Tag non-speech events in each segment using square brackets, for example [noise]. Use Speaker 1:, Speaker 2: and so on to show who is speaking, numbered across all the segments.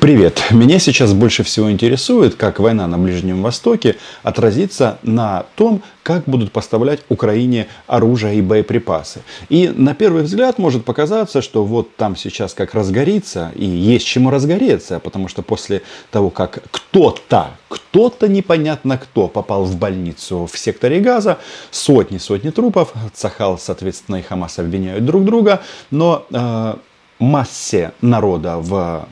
Speaker 1: Привет! Меня сейчас больше всего интересует, как война на Ближнем Востоке отразится на том, как будут поставлять Украине оружие и боеприпасы. И на первый взгляд может показаться, что вот там сейчас как разгорится, и есть чему разгореться, потому что после того, как кто-то, кто-то непонятно кто попал в больницу в секторе Газа, сотни-сотни трупов, Цахал, соответственно, и Хамас обвиняют друг друга, но э, массе народа в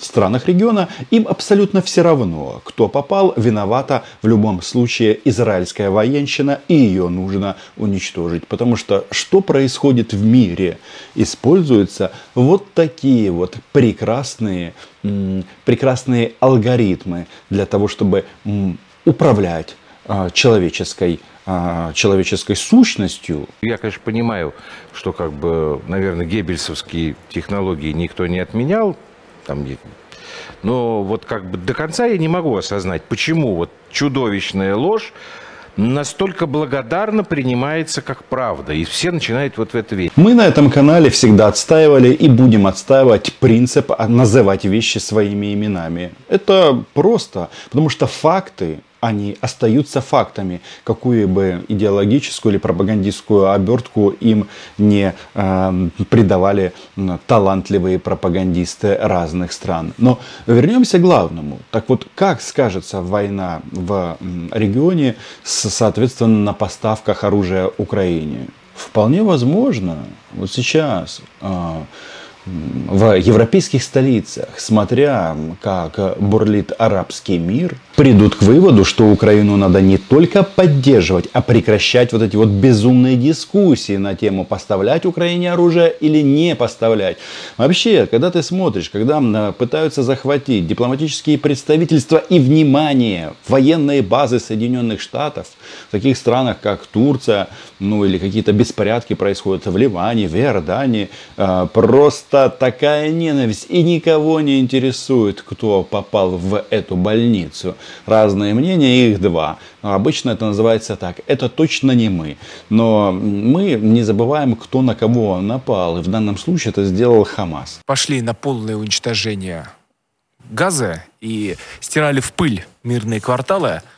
Speaker 1: странах региона, им абсолютно все равно, кто попал, виновата в любом случае израильская военщина, и ее нужно уничтожить. Потому что что происходит в мире? Используются вот такие вот прекрасные, прекрасные алгоритмы для того, чтобы управлять человеческой а, человеческой сущностью.
Speaker 2: Я, конечно, понимаю, что, как бы, наверное, геббельсовские технологии никто не отменял, там, но вот как бы до конца я не могу осознать, почему вот чудовищная ложь настолько благодарно принимается как правда. И все начинают вот в это верить.
Speaker 1: Мы на этом канале всегда отстаивали и будем отстаивать принцип называть вещи своими именами. Это просто, потому что факты они остаются фактами, какую бы идеологическую или пропагандистскую обертку им не э, придавали талантливые пропагандисты разных стран. Но вернемся к главному. Так вот, как скажется война в регионе, соответственно, на поставках оружия Украине? Вполне возможно, вот сейчас э, в европейских столицах, смотря как бурлит арабский мир, придут к выводу, что Украину надо не только поддерживать, а прекращать вот эти вот безумные дискуссии на тему поставлять Украине оружие или не поставлять. Вообще, когда ты смотришь, когда пытаются захватить дипломатические представительства и, внимание, военные базы Соединенных Штатов в таких странах, как Турция, ну или какие-то беспорядки происходят в Ливане, в Иордании, а, просто просто такая ненависть и никого не интересует, кто попал в эту больницу. Разные мнения, их два. Но обычно это называется так. Это точно не мы. Но мы не забываем, кто на кого напал. И в данном случае это сделал Хамас.
Speaker 3: Пошли на полное уничтожение газа и стирали в пыль мирные кварталы –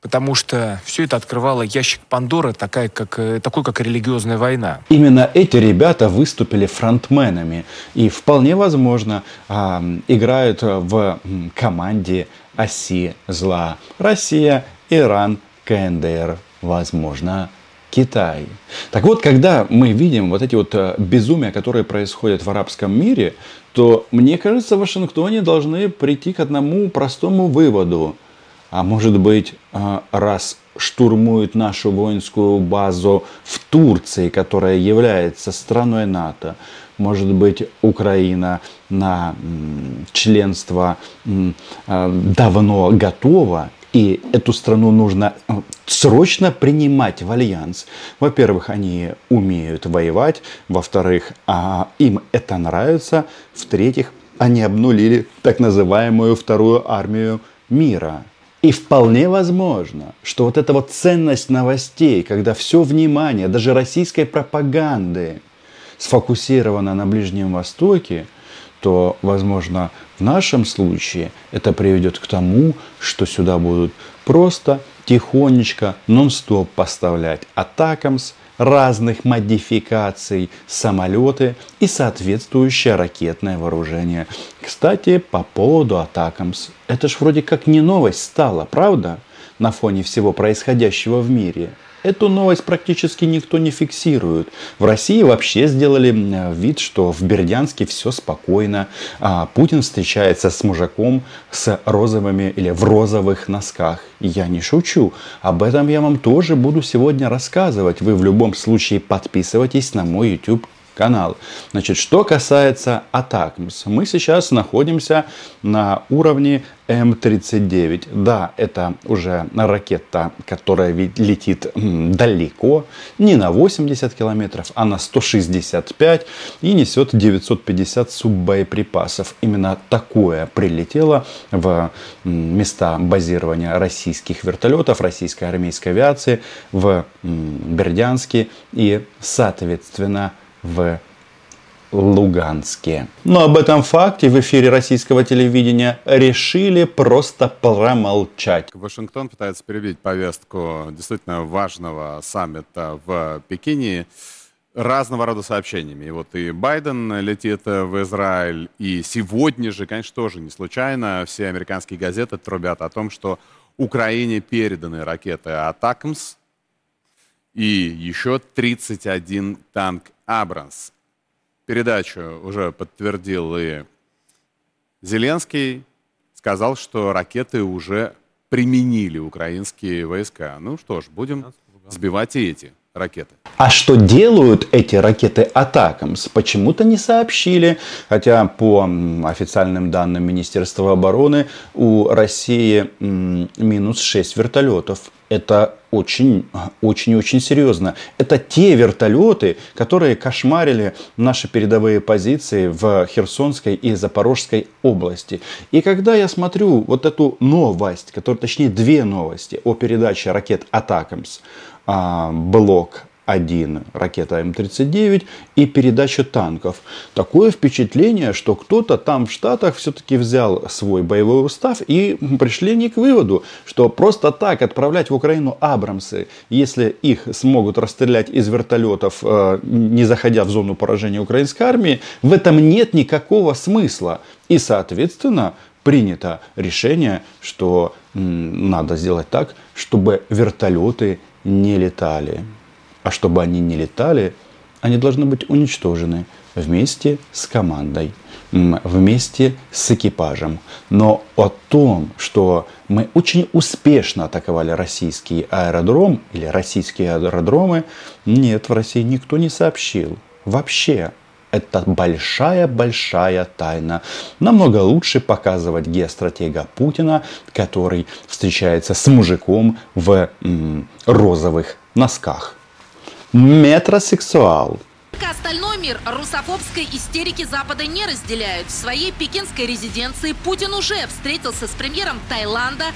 Speaker 3: потому что все это открывало ящик Пандоры, такая, как, э, такой, как религиозная война.
Speaker 1: Именно эти ребята выступили фронтменами и вполне возможно а, играют в команде оси зла. Россия, Иран, КНДР, возможно, Китай. Так вот, когда мы видим вот эти вот э, безумия, которые происходят в арабском мире, то, мне кажется, в Вашингтоне должны прийти к одному простому выводу – а может быть, а, раз штурмуют нашу воинскую базу в Турции, которая является страной НАТО, может быть, Украина на членство а, давно готова, и эту страну нужно а, срочно принимать в альянс. Во-первых, они умеют воевать. Во-вторых, им это нравится. В-третьих, они обнулили так называемую вторую армию мира. И вполне возможно, что вот эта вот ценность новостей, когда все внимание, даже российской пропаганды, сфокусировано на Ближнем Востоке, то, возможно, в нашем случае это приведет к тому, что сюда будут просто тихонечко, нон-стоп поставлять атакамс, разных модификаций самолеты и соответствующее ракетное вооружение. Кстати, по поводу Атакамс. Это ж вроде как не новость стала, правда? На фоне всего происходящего в мире. Эту новость практически никто не фиксирует. В России вообще сделали вид, что в Бердянске все спокойно. А Путин встречается с мужиком с розовыми или в розовых носках. Я не шучу. Об этом я вам тоже буду сегодня рассказывать. Вы в любом случае подписывайтесь на мой YouTube канал. Значит, что касается атак, мы сейчас находимся на уровне М-39. Да, это уже ракета, которая летит далеко, не на 80 километров, а на 165 и несет 950 суббоеприпасов. Именно такое прилетело в места базирования российских вертолетов, российской армейской авиации в Бердянске и, соответственно, в Луганске. Но об этом факте в эфире российского телевидения решили просто промолчать.
Speaker 4: Вашингтон пытается перебить повестку действительно важного саммита в Пекине разного рода сообщениями. И вот и Байден летит в Израиль, и сегодня же, конечно, тоже не случайно, все американские газеты трубят о том, что Украине переданы ракеты «Атакмс» и еще 31 танк «Абрамс». Передачу уже подтвердил и Зеленский, сказал, что ракеты уже применили украинские войска. Ну что ж, будем сбивать и эти ракеты.
Speaker 1: А что делают эти ракеты Атакамс, почему-то не сообщили. Хотя по официальным данным Министерства обороны у России минус 6 вертолетов. Это очень, очень, очень серьезно. Это те вертолеты, которые кошмарили наши передовые позиции в Херсонской и Запорожской области. И когда я смотрю вот эту новость, которая, точнее две новости о передаче ракет Атакамс, а, блок 1 ракета М-39 и передача танков. Такое впечатление, что кто-то там в Штатах все-таки взял свой боевой устав и пришли не к выводу, что просто так отправлять в Украину Абрамсы, если их смогут расстрелять из вертолетов, э, не заходя в зону поражения украинской армии, в этом нет никакого смысла. И, соответственно, принято решение, что надо сделать так, чтобы вертолеты не летали. А чтобы они не летали, они должны быть уничтожены вместе с командой, вместе с экипажем. Но о том, что мы очень успешно атаковали российский аэродром или российские аэродромы, нет, в России никто не сообщил. Вообще. Это большая-большая тайна. Намного лучше показывать геостратега Путина, который встречается с мужиком в м, розовых носках. Метросексуал.
Speaker 5: Остальной мир русофобской истерики Запада не разделяют. В своей пекинской резиденции Путин уже встретился с премьером Таиланда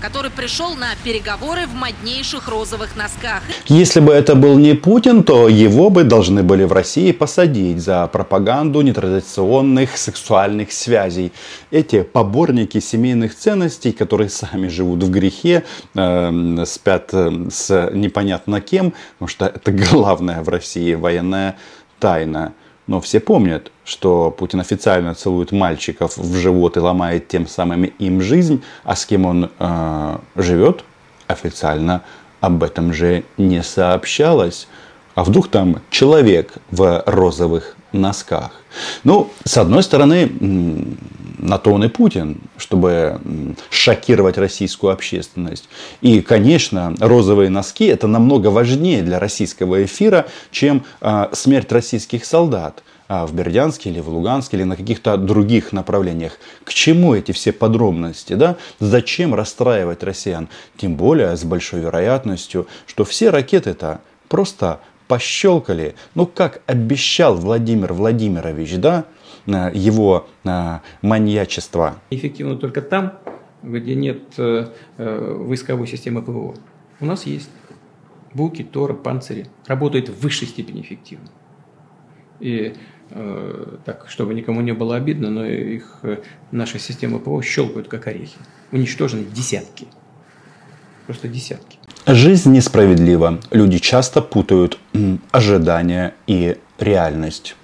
Speaker 5: который пришел на переговоры в моднейших розовых носках.
Speaker 1: Если бы это был не Путин, то его бы должны были в России посадить за пропаганду нетрадиционных сексуальных связей. Эти поборники семейных ценностей, которые сами живут в грехе, э, спят э, с непонятно кем, потому что это [laughs] главная в России военная тайна. Но все помнят, что Путин официально целует мальчиков в живот и ломает тем самым им жизнь, а с кем он э, живет, официально об этом же не сообщалось. А вдруг там человек в розовых носках? Ну, с одной стороны, на то он и Путин, чтобы шокировать российскую общественность. И, конечно, розовые носки это намного важнее для российского эфира, чем э, смерть российских солдат а, в Бердянске или в Луганске или на каких-то других направлениях. К чему эти все подробности? Да? Зачем расстраивать россиян? Тем более с большой вероятностью, что все ракеты-то просто пощелкали. Ну, как обещал Владимир Владимирович, да, его а, маньячество.
Speaker 6: Эффективно только там, где нет э, э, войсковой системы ПВО. У нас есть. Буки, Торы, панцири. Работают в высшей степени эффективно. И э, так, чтобы никому не было обидно, но их наша система ПВО щелкают как орехи. Уничтожены десятки. Просто десятки.
Speaker 1: Жизнь несправедлива. Люди часто путают ожидания и реальность.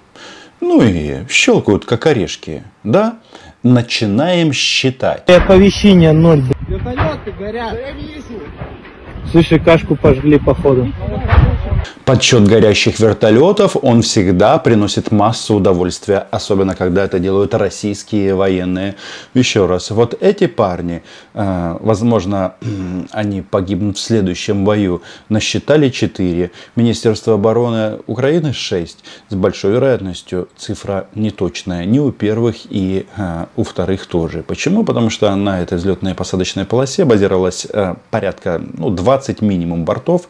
Speaker 1: Ну и щелкают как орешки, да? Начинаем считать.
Speaker 7: Оповещение ноль. Вертолеты горят. Слушай, кашку пожгли походу.
Speaker 1: Подсчет горящих вертолетов, он всегда приносит массу удовольствия, особенно когда это делают российские военные. Еще раз, вот эти парни, э, возможно, [clears throat] они погибнут в следующем бою, насчитали 4, Министерство обороны Украины 6. С большой вероятностью цифра неточная ни у первых и э, у вторых тоже. Почему? Потому что на этой взлетной посадочной полосе базировалось э, порядка ну, 20 минимум бортов.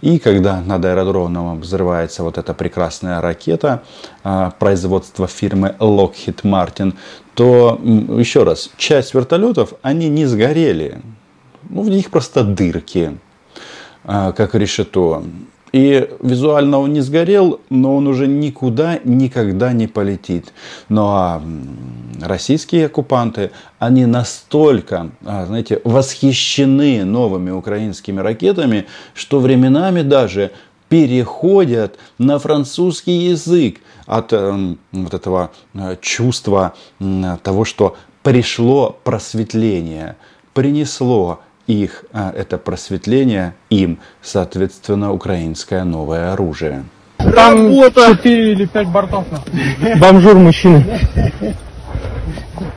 Speaker 1: И когда над аэродромом взрывается вот эта прекрасная ракета а, производства фирмы Lockheed Martin, то, еще раз, часть вертолетов, они не сгорели. Ну, в них просто дырки, а, как решето. И визуально он не сгорел, но он уже никуда никогда не полетит. Ну а российские оккупанты, они настолько, а, знаете, восхищены новыми украинскими ракетами, что временами даже переходят на французский язык от э, вот этого э, чувства э, того, что пришло просветление, принесло их а, это просветление, им, соответственно, украинское новое оружие.
Speaker 7: Там 4 или 5 бортов. Бомжур мужчины.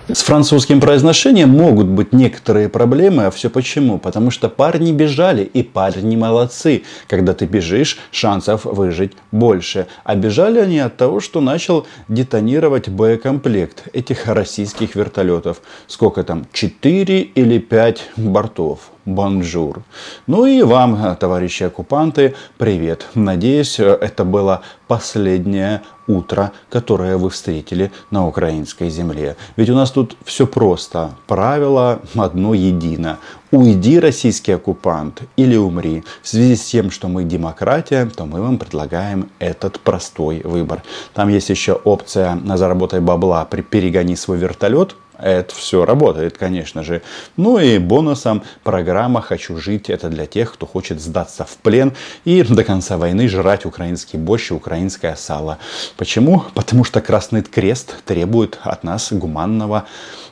Speaker 1: С французским произношением могут быть некоторые проблемы, а все почему? Потому что парни бежали, и парни молодцы. Когда ты бежишь, шансов выжить больше. А бежали они от того, что начал детонировать боекомплект этих российских вертолетов. Сколько там? 4 или 5 бортов bonjour. Ну и вам, товарищи оккупанты, привет. Надеюсь, это было последнее утро, которое вы встретили на украинской земле. Ведь у нас тут все просто. Правило одно едино. Уйди, российский оккупант, или умри. В связи с тем, что мы демократия, то мы вам предлагаем этот простой выбор. Там есть еще опция на заработай бабла, перегони свой вертолет – это все работает, конечно же. Ну и бонусом программа «Хочу жить» это для тех, кто хочет сдаться в плен и до конца войны жрать украинский борщ и украинское сало. Почему? Потому что Красный Крест требует от нас гуманного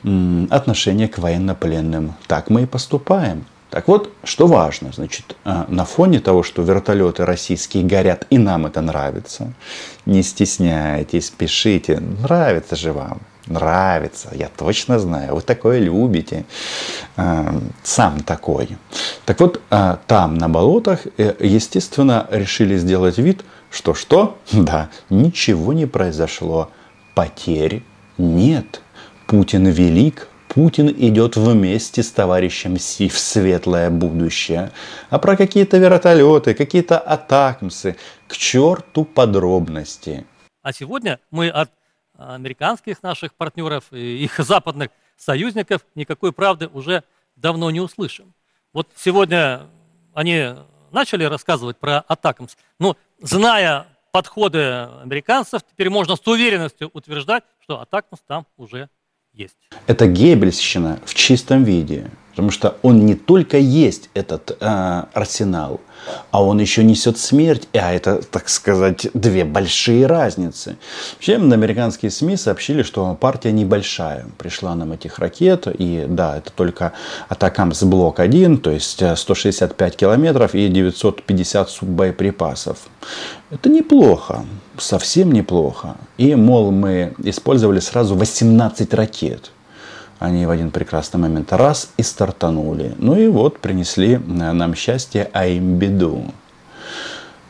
Speaker 1: м, отношения к военнопленным. Так мы и поступаем. Так вот, что важно, значит, а, на фоне того, что вертолеты российские горят, и нам это нравится, не стесняйтесь, пишите, нравится же вам нравится, я точно знаю, вы такое любите, э, сам такой. Так вот, э, там на болотах, э, естественно, решили сделать вид, что что? [laughs] Да, ничего не произошло, потерь нет. Путин велик, Путин идет вместе с товарищем Си в светлое будущее. А про какие-то вертолеты, какие-то атакмсы, к черту подробности.
Speaker 8: А сегодня мы от американских наших партнеров их западных союзников никакой правды уже давно не услышим. Вот сегодня они начали рассказывать про Атакамс. Ну, зная подходы американцев, теперь можно с уверенностью утверждать, что Атакамс там уже есть.
Speaker 1: Это Геббельщина в чистом виде. Потому что он не только есть этот э, арсенал, а он еще несет смерть. А это, так сказать, две большие разницы. Вообще, американские СМИ сообщили, что партия небольшая. Пришла нам этих ракет. И да, это только Атакамс блок 1, то есть 165 э, километров и 950 боеприпасов. Это неплохо, совсем неплохо. И, мол, мы использовали сразу 18 ракет. Они в один прекрасный момент раз и стартанули. Ну и вот принесли э, нам счастье, а им беду.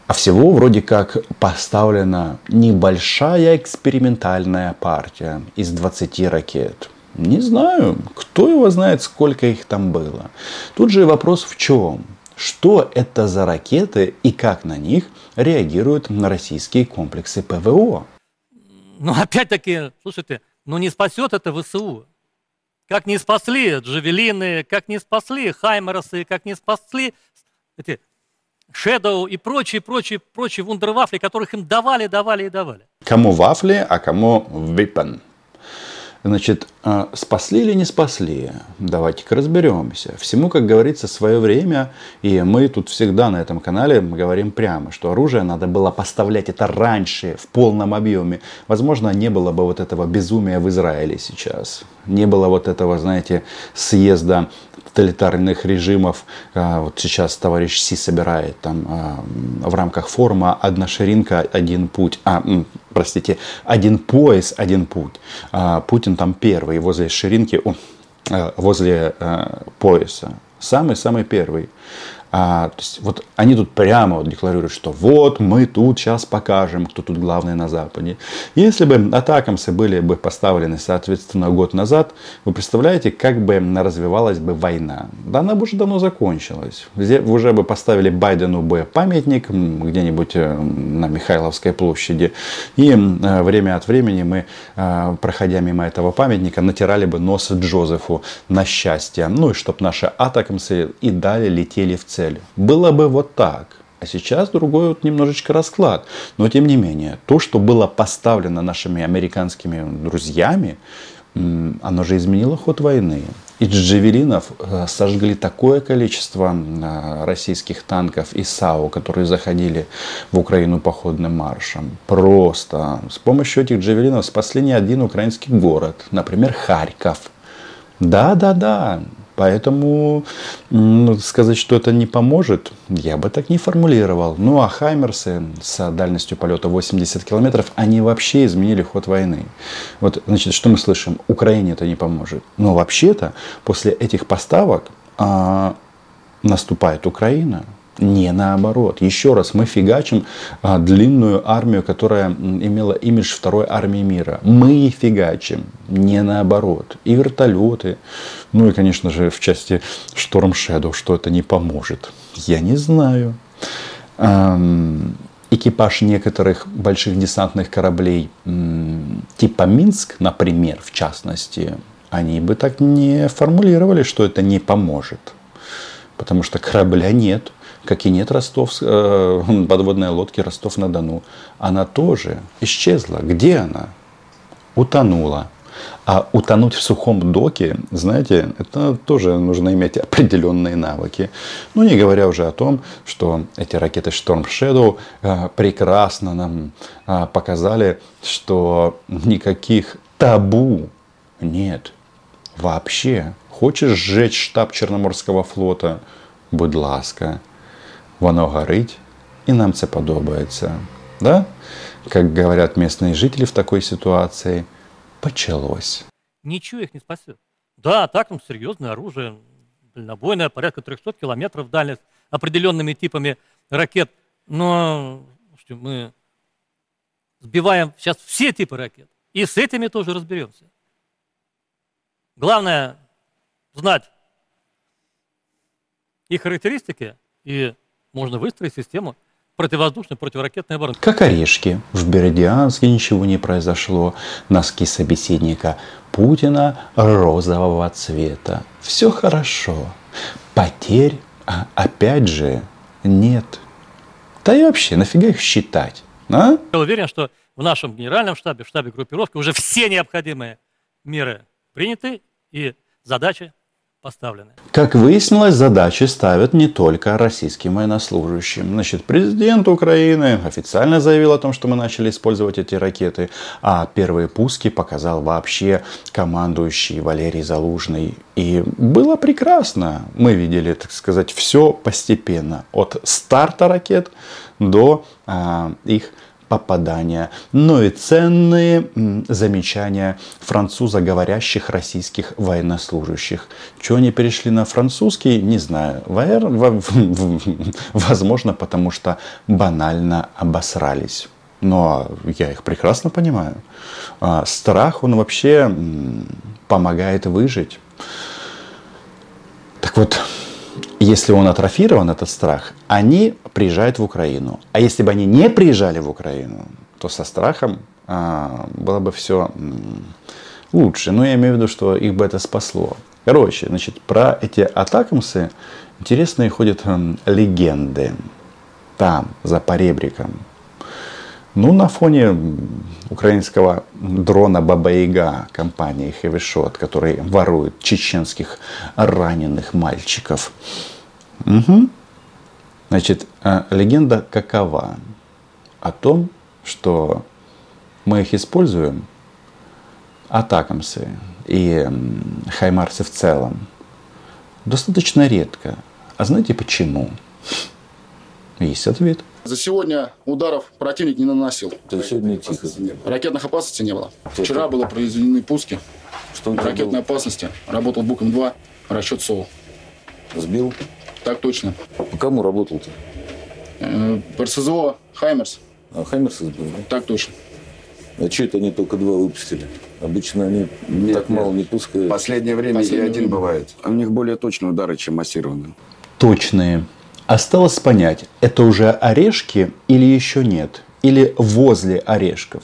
Speaker 1: А всего вроде как поставлена небольшая экспериментальная партия из 20 ракет. Не знаю, кто его знает, сколько их там было. Тут же вопрос в чем? Что это за ракеты и как на них реагируют на российские комплексы ПВО?
Speaker 8: Ну, опять-таки, слушайте, ну не спасет это ВСУ. Как не спасли Джавелины, как не спасли Хаймерсы, как не спасли эти Шэдоу и прочие, прочие, прочие вундервафли, которых им давали, давали и давали.
Speaker 1: Кому вафли, а кому випен. Значит, спасли или не спасли? Давайте-ка разберемся. Всему, как говорится, свое время. И мы тут всегда на этом канале говорим прямо, что оружие надо было поставлять это раньше, в полном объеме. Возможно, не было бы вот этого безумия в Израиле сейчас. Не было вот этого, знаете, съезда тоталитарных режимов. А, вот сейчас товарищ Си собирает там а, в рамках форума «Одна ширинка, один путь». А, простите, «Один пояс, один путь». А, Путин там первый, возле ширинки, возле пояса. Самый-самый первый. А, то есть вот они тут прямо вот декларируют, что вот мы тут сейчас покажем, кто тут главный на Западе. Если бы атакамсы были бы поставлены, соответственно, год назад, вы представляете, как бы развивалась бы война? Да она бы уже давно закончилась. Уже бы поставили Байдену бы памятник где-нибудь э, на Михайловской площади. И э, время от времени мы, э, проходя мимо этого памятника, натирали бы нос Джозефу на счастье. Ну и чтобы наши атакамсы и далее летели в цель цель. Было бы вот так. А сейчас другой вот немножечко расклад. Но тем не менее, то, что было поставлено нашими американскими друзьями, оно же изменило ход войны. Из джавелинов э, сожгли такое количество российских танков и САУ, которые заходили в Украину походным маршем. Просто с помощью этих джавелинов спасли не один украинский город, например, Харьков. Да, да, да, Поэтому сказать, что это не поможет, я бы так не формулировал. Ну а Хаймерсы с дальностью полета 80 километров, они вообще изменили ход войны. Вот, значит, что мы слышим? Украине это не поможет. Но вообще-то после этих поставок а, наступает Украина. Не наоборот. Еще раз, мы фигачим а, длинную армию, которая имела имидж второй армии мира. Мы фигачим, не наоборот. И вертолеты. Ну и, конечно же, в части Storm Shadow, что это не поможет. Я не знаю. Эм, экипаж некоторых больших десантных кораблей, типа Минск, например, в частности, они бы так не формулировали, что это не поможет. Потому что корабля нет как и нет Ростов, э, [laughs] подводной лодки Ростов-на-Дону. Она тоже исчезла. Где она? Утонула. А утонуть в сухом доке, знаете, это тоже нужно иметь определенные навыки. Ну, не говоря уже о том, что эти ракеты Storm Shadow э, прекрасно нам э, показали, что никаких табу нет вообще. Хочешь сжечь штаб Черноморского флота? Будь ласка воно горить, и нам це подобається. Да? Как говорят местные жители в такой ситуации, почалось.
Speaker 8: Ничего их не спасет. Да, так там серьезное оружие, дальнобойное, порядка 300 километров дальность, определенными типами ракет. Но мы сбиваем сейчас все типы ракет. И с этими тоже разберемся. Главное знать их характеристики и можно выстроить систему противовоздушной, противоракетной обороны.
Speaker 1: Как орешки. В Бердянске ничего не произошло. Носки собеседника Путина розового цвета. Все хорошо. Потерь, а, опять же, нет. Да и вообще, нафига их считать? А?
Speaker 8: Я уверен, что в нашем генеральном штабе, в штабе группировки уже все необходимые меры приняты и задачи поставлены.
Speaker 1: Как выяснилось, задачи ставят не только российским военнослужащим. Значит, президент Украины официально заявил о том, что мы начали использовать эти ракеты, а первые пуски показал вообще командующий Валерий Залужный. И было прекрасно. Мы видели, так сказать, все постепенно. От старта ракет до а, их попадания, но и ценные замечания француза говорящих российских военнослужащих. Чего они перешли на французский, не знаю. Возможно, потому что банально обосрались. Но я их прекрасно понимаю. А, страх, он вообще помогает выжить. Так вот, если он атрофирован, этот страх, они приезжают в Украину. А если бы они не приезжали в Украину, то со страхом а, было бы все лучше. Но я имею в виду, что их бы это спасло. Короче, значит, про эти атакамсы интересные ходят м, легенды. Там, за поребриком. Ну, на фоне украинского дрона Баба-Яга компании Shot, который ворует чеченских раненых мальчиков. Угу. Значит, э, легенда какова? О том, что мы их используем, атакамсы и хаймарсы в целом, достаточно редко. А знаете почему? Есть ответ.
Speaker 9: За сегодня ударов противник не наносил.
Speaker 10: За сегодня тихо.
Speaker 9: Ракетных опасностей не было. Вчера было произведены пуски.
Speaker 10: Что
Speaker 9: Ракетной
Speaker 10: было?
Speaker 9: опасности. Работал Буком-2, расчет СОУ.
Speaker 10: Сбил?
Speaker 9: Так точно.
Speaker 10: По кому работал-то?
Speaker 9: Э, РСЗО Хаймерс.
Speaker 10: А Хаймерс да?
Speaker 9: Так точно.
Speaker 10: А что это они только два выпустили? Обычно они так мало не пускают.
Speaker 11: Последнее время
Speaker 9: Последнее
Speaker 11: и один
Speaker 9: время.
Speaker 11: бывает. А у них более точные удары, чем массированные.
Speaker 1: точные. Осталось понять, это уже орешки или еще нет, или возле орешков.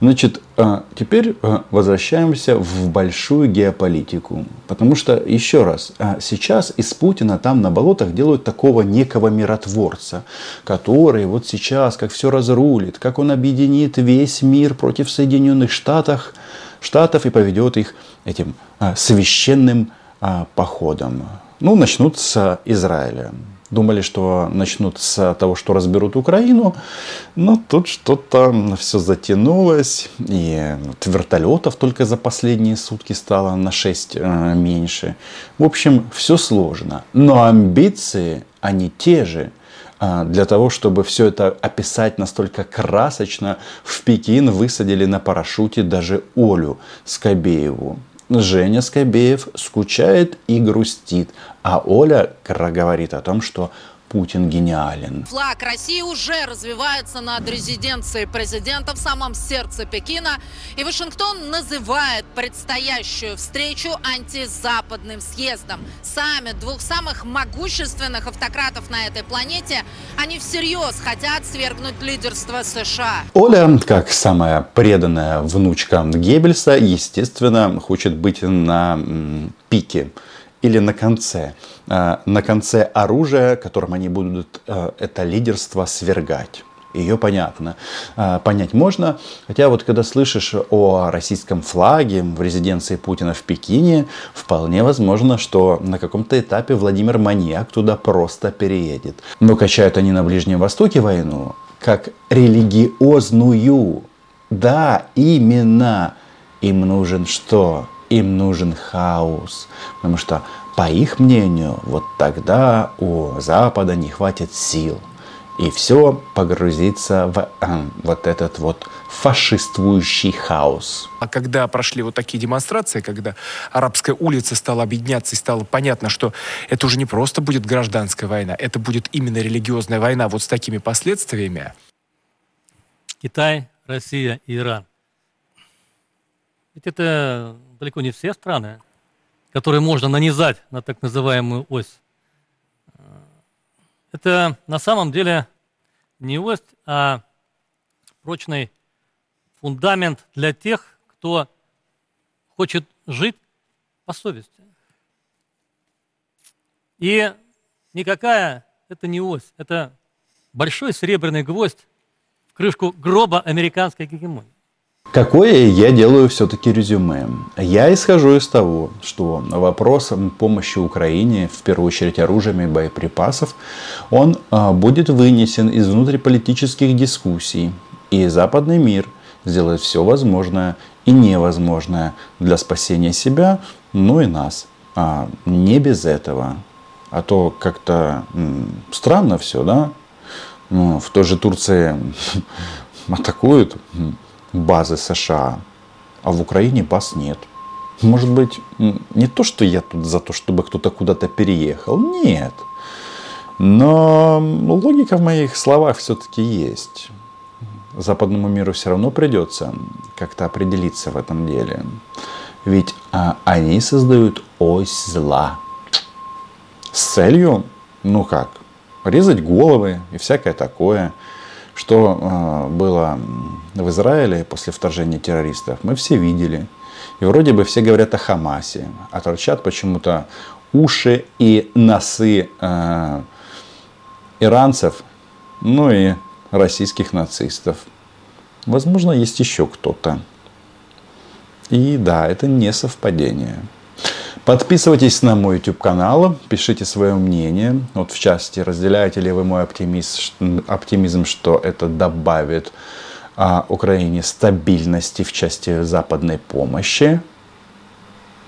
Speaker 1: Значит, а, теперь а, возвращаемся в большую геополитику. Потому что, еще раз, а, сейчас из Путина там на болотах делают такого некого миротворца, который вот сейчас, как все разрулит, как он объединит весь мир против Соединенных Штатов, Штатов и поведет их этим священным походом. Ну, начнут с Израиля. Думали, что начнут с того, что разберут Украину, но тут что-то все затянулось, и вот вертолетов только за последние сутки стало на 6 э, меньше. В общем, все сложно. Но амбиции, они те же. А, для того, чтобы все это описать настолько красочно, в Пекин высадили на парашюте даже Олю Скобееву. Женя Скобеев скучает и грустит, а Оля говорит о том, что Путин гениален.
Speaker 5: Флаг России уже развивается над резиденцией президента в самом сердце Пекина. И Вашингтон называет предстоящую встречу антизападным съездом. Саммит двух самых могущественных автократов на этой планете, они всерьез хотят свергнуть лидерство США.
Speaker 1: Оля, как самая преданная внучка Геббельса, естественно, хочет быть на пике или на конце. Э, на конце оружия, которым они будут э, это лидерство свергать. Ее понятно. Э, понять можно. Хотя вот когда слышишь о российском флаге в резиденции Путина в Пекине, вполне возможно, что на каком-то этапе Владимир Маньяк туда просто переедет. Но качают они на Ближнем Востоке войну как религиозную. Да, именно. Им нужен что? Им нужен хаос. Потому что, по их мнению, вот тогда у Запада не хватит сил. И все погрузится в э, вот этот вот фашиствующий хаос.
Speaker 3: А когда прошли вот такие демонстрации, когда арабская улица стала объединяться и стало понятно, что это уже не просто будет гражданская война, это будет именно религиозная война вот с такими последствиями.
Speaker 8: Китай, Россия и Иран. Ведь это далеко не все страны, которые можно нанизать на так называемую ось. Это на самом деле не ось, а прочный фундамент для тех, кто хочет жить по совести. И никакая это не ось, это большой серебряный гвоздь в крышку гроба американской гегемонии.
Speaker 1: Какое я делаю все-таки резюме? Я исхожу из того, что вопрос помощи Украине, в первую очередь оружием и боеприпасов, он а, будет вынесен из внутриполитических дискуссий. И западный мир сделает все возможное и невозможное для спасения себя, ну и нас. А не без этого. А то как-то странно все, да? Ну, в той же Турции [laughs] атакуют базы США, а в Украине баз нет. Может быть, не то, что я тут за то, чтобы кто-то куда-то переехал, нет. Но логика в моих словах все-таки есть. Западному миру все равно придется как-то определиться в этом деле. Ведь а, они создают ось зла. С целью, ну как, резать головы и всякое такое – что э, было в Израиле после вторжения террористов, мы все видели. И вроде бы все говорят о Хамасе, а торчат почему-то уши и носы э, иранцев, ну и российских нацистов. Возможно, есть еще кто-то. И да, это не совпадение. Подписывайтесь на мой YouTube канал, пишите свое мнение. Вот в части, разделяете ли вы мой оптимизм, оптимизм что это добавит а, Украине стабильности в части западной помощи.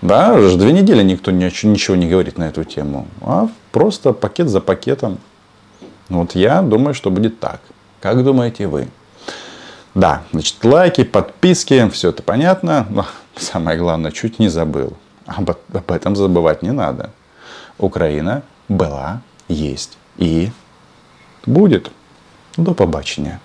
Speaker 1: Да, уже две недели никто ничего, не говорит на эту тему. А просто пакет за пакетом. Вот я думаю, что будет так. Как думаете вы? Да, значит, лайки, подписки, все это понятно. Но [laughs] самое главное, чуть не забыл. Об, об этом забывать не надо. Украина была, есть и будет. До побачення.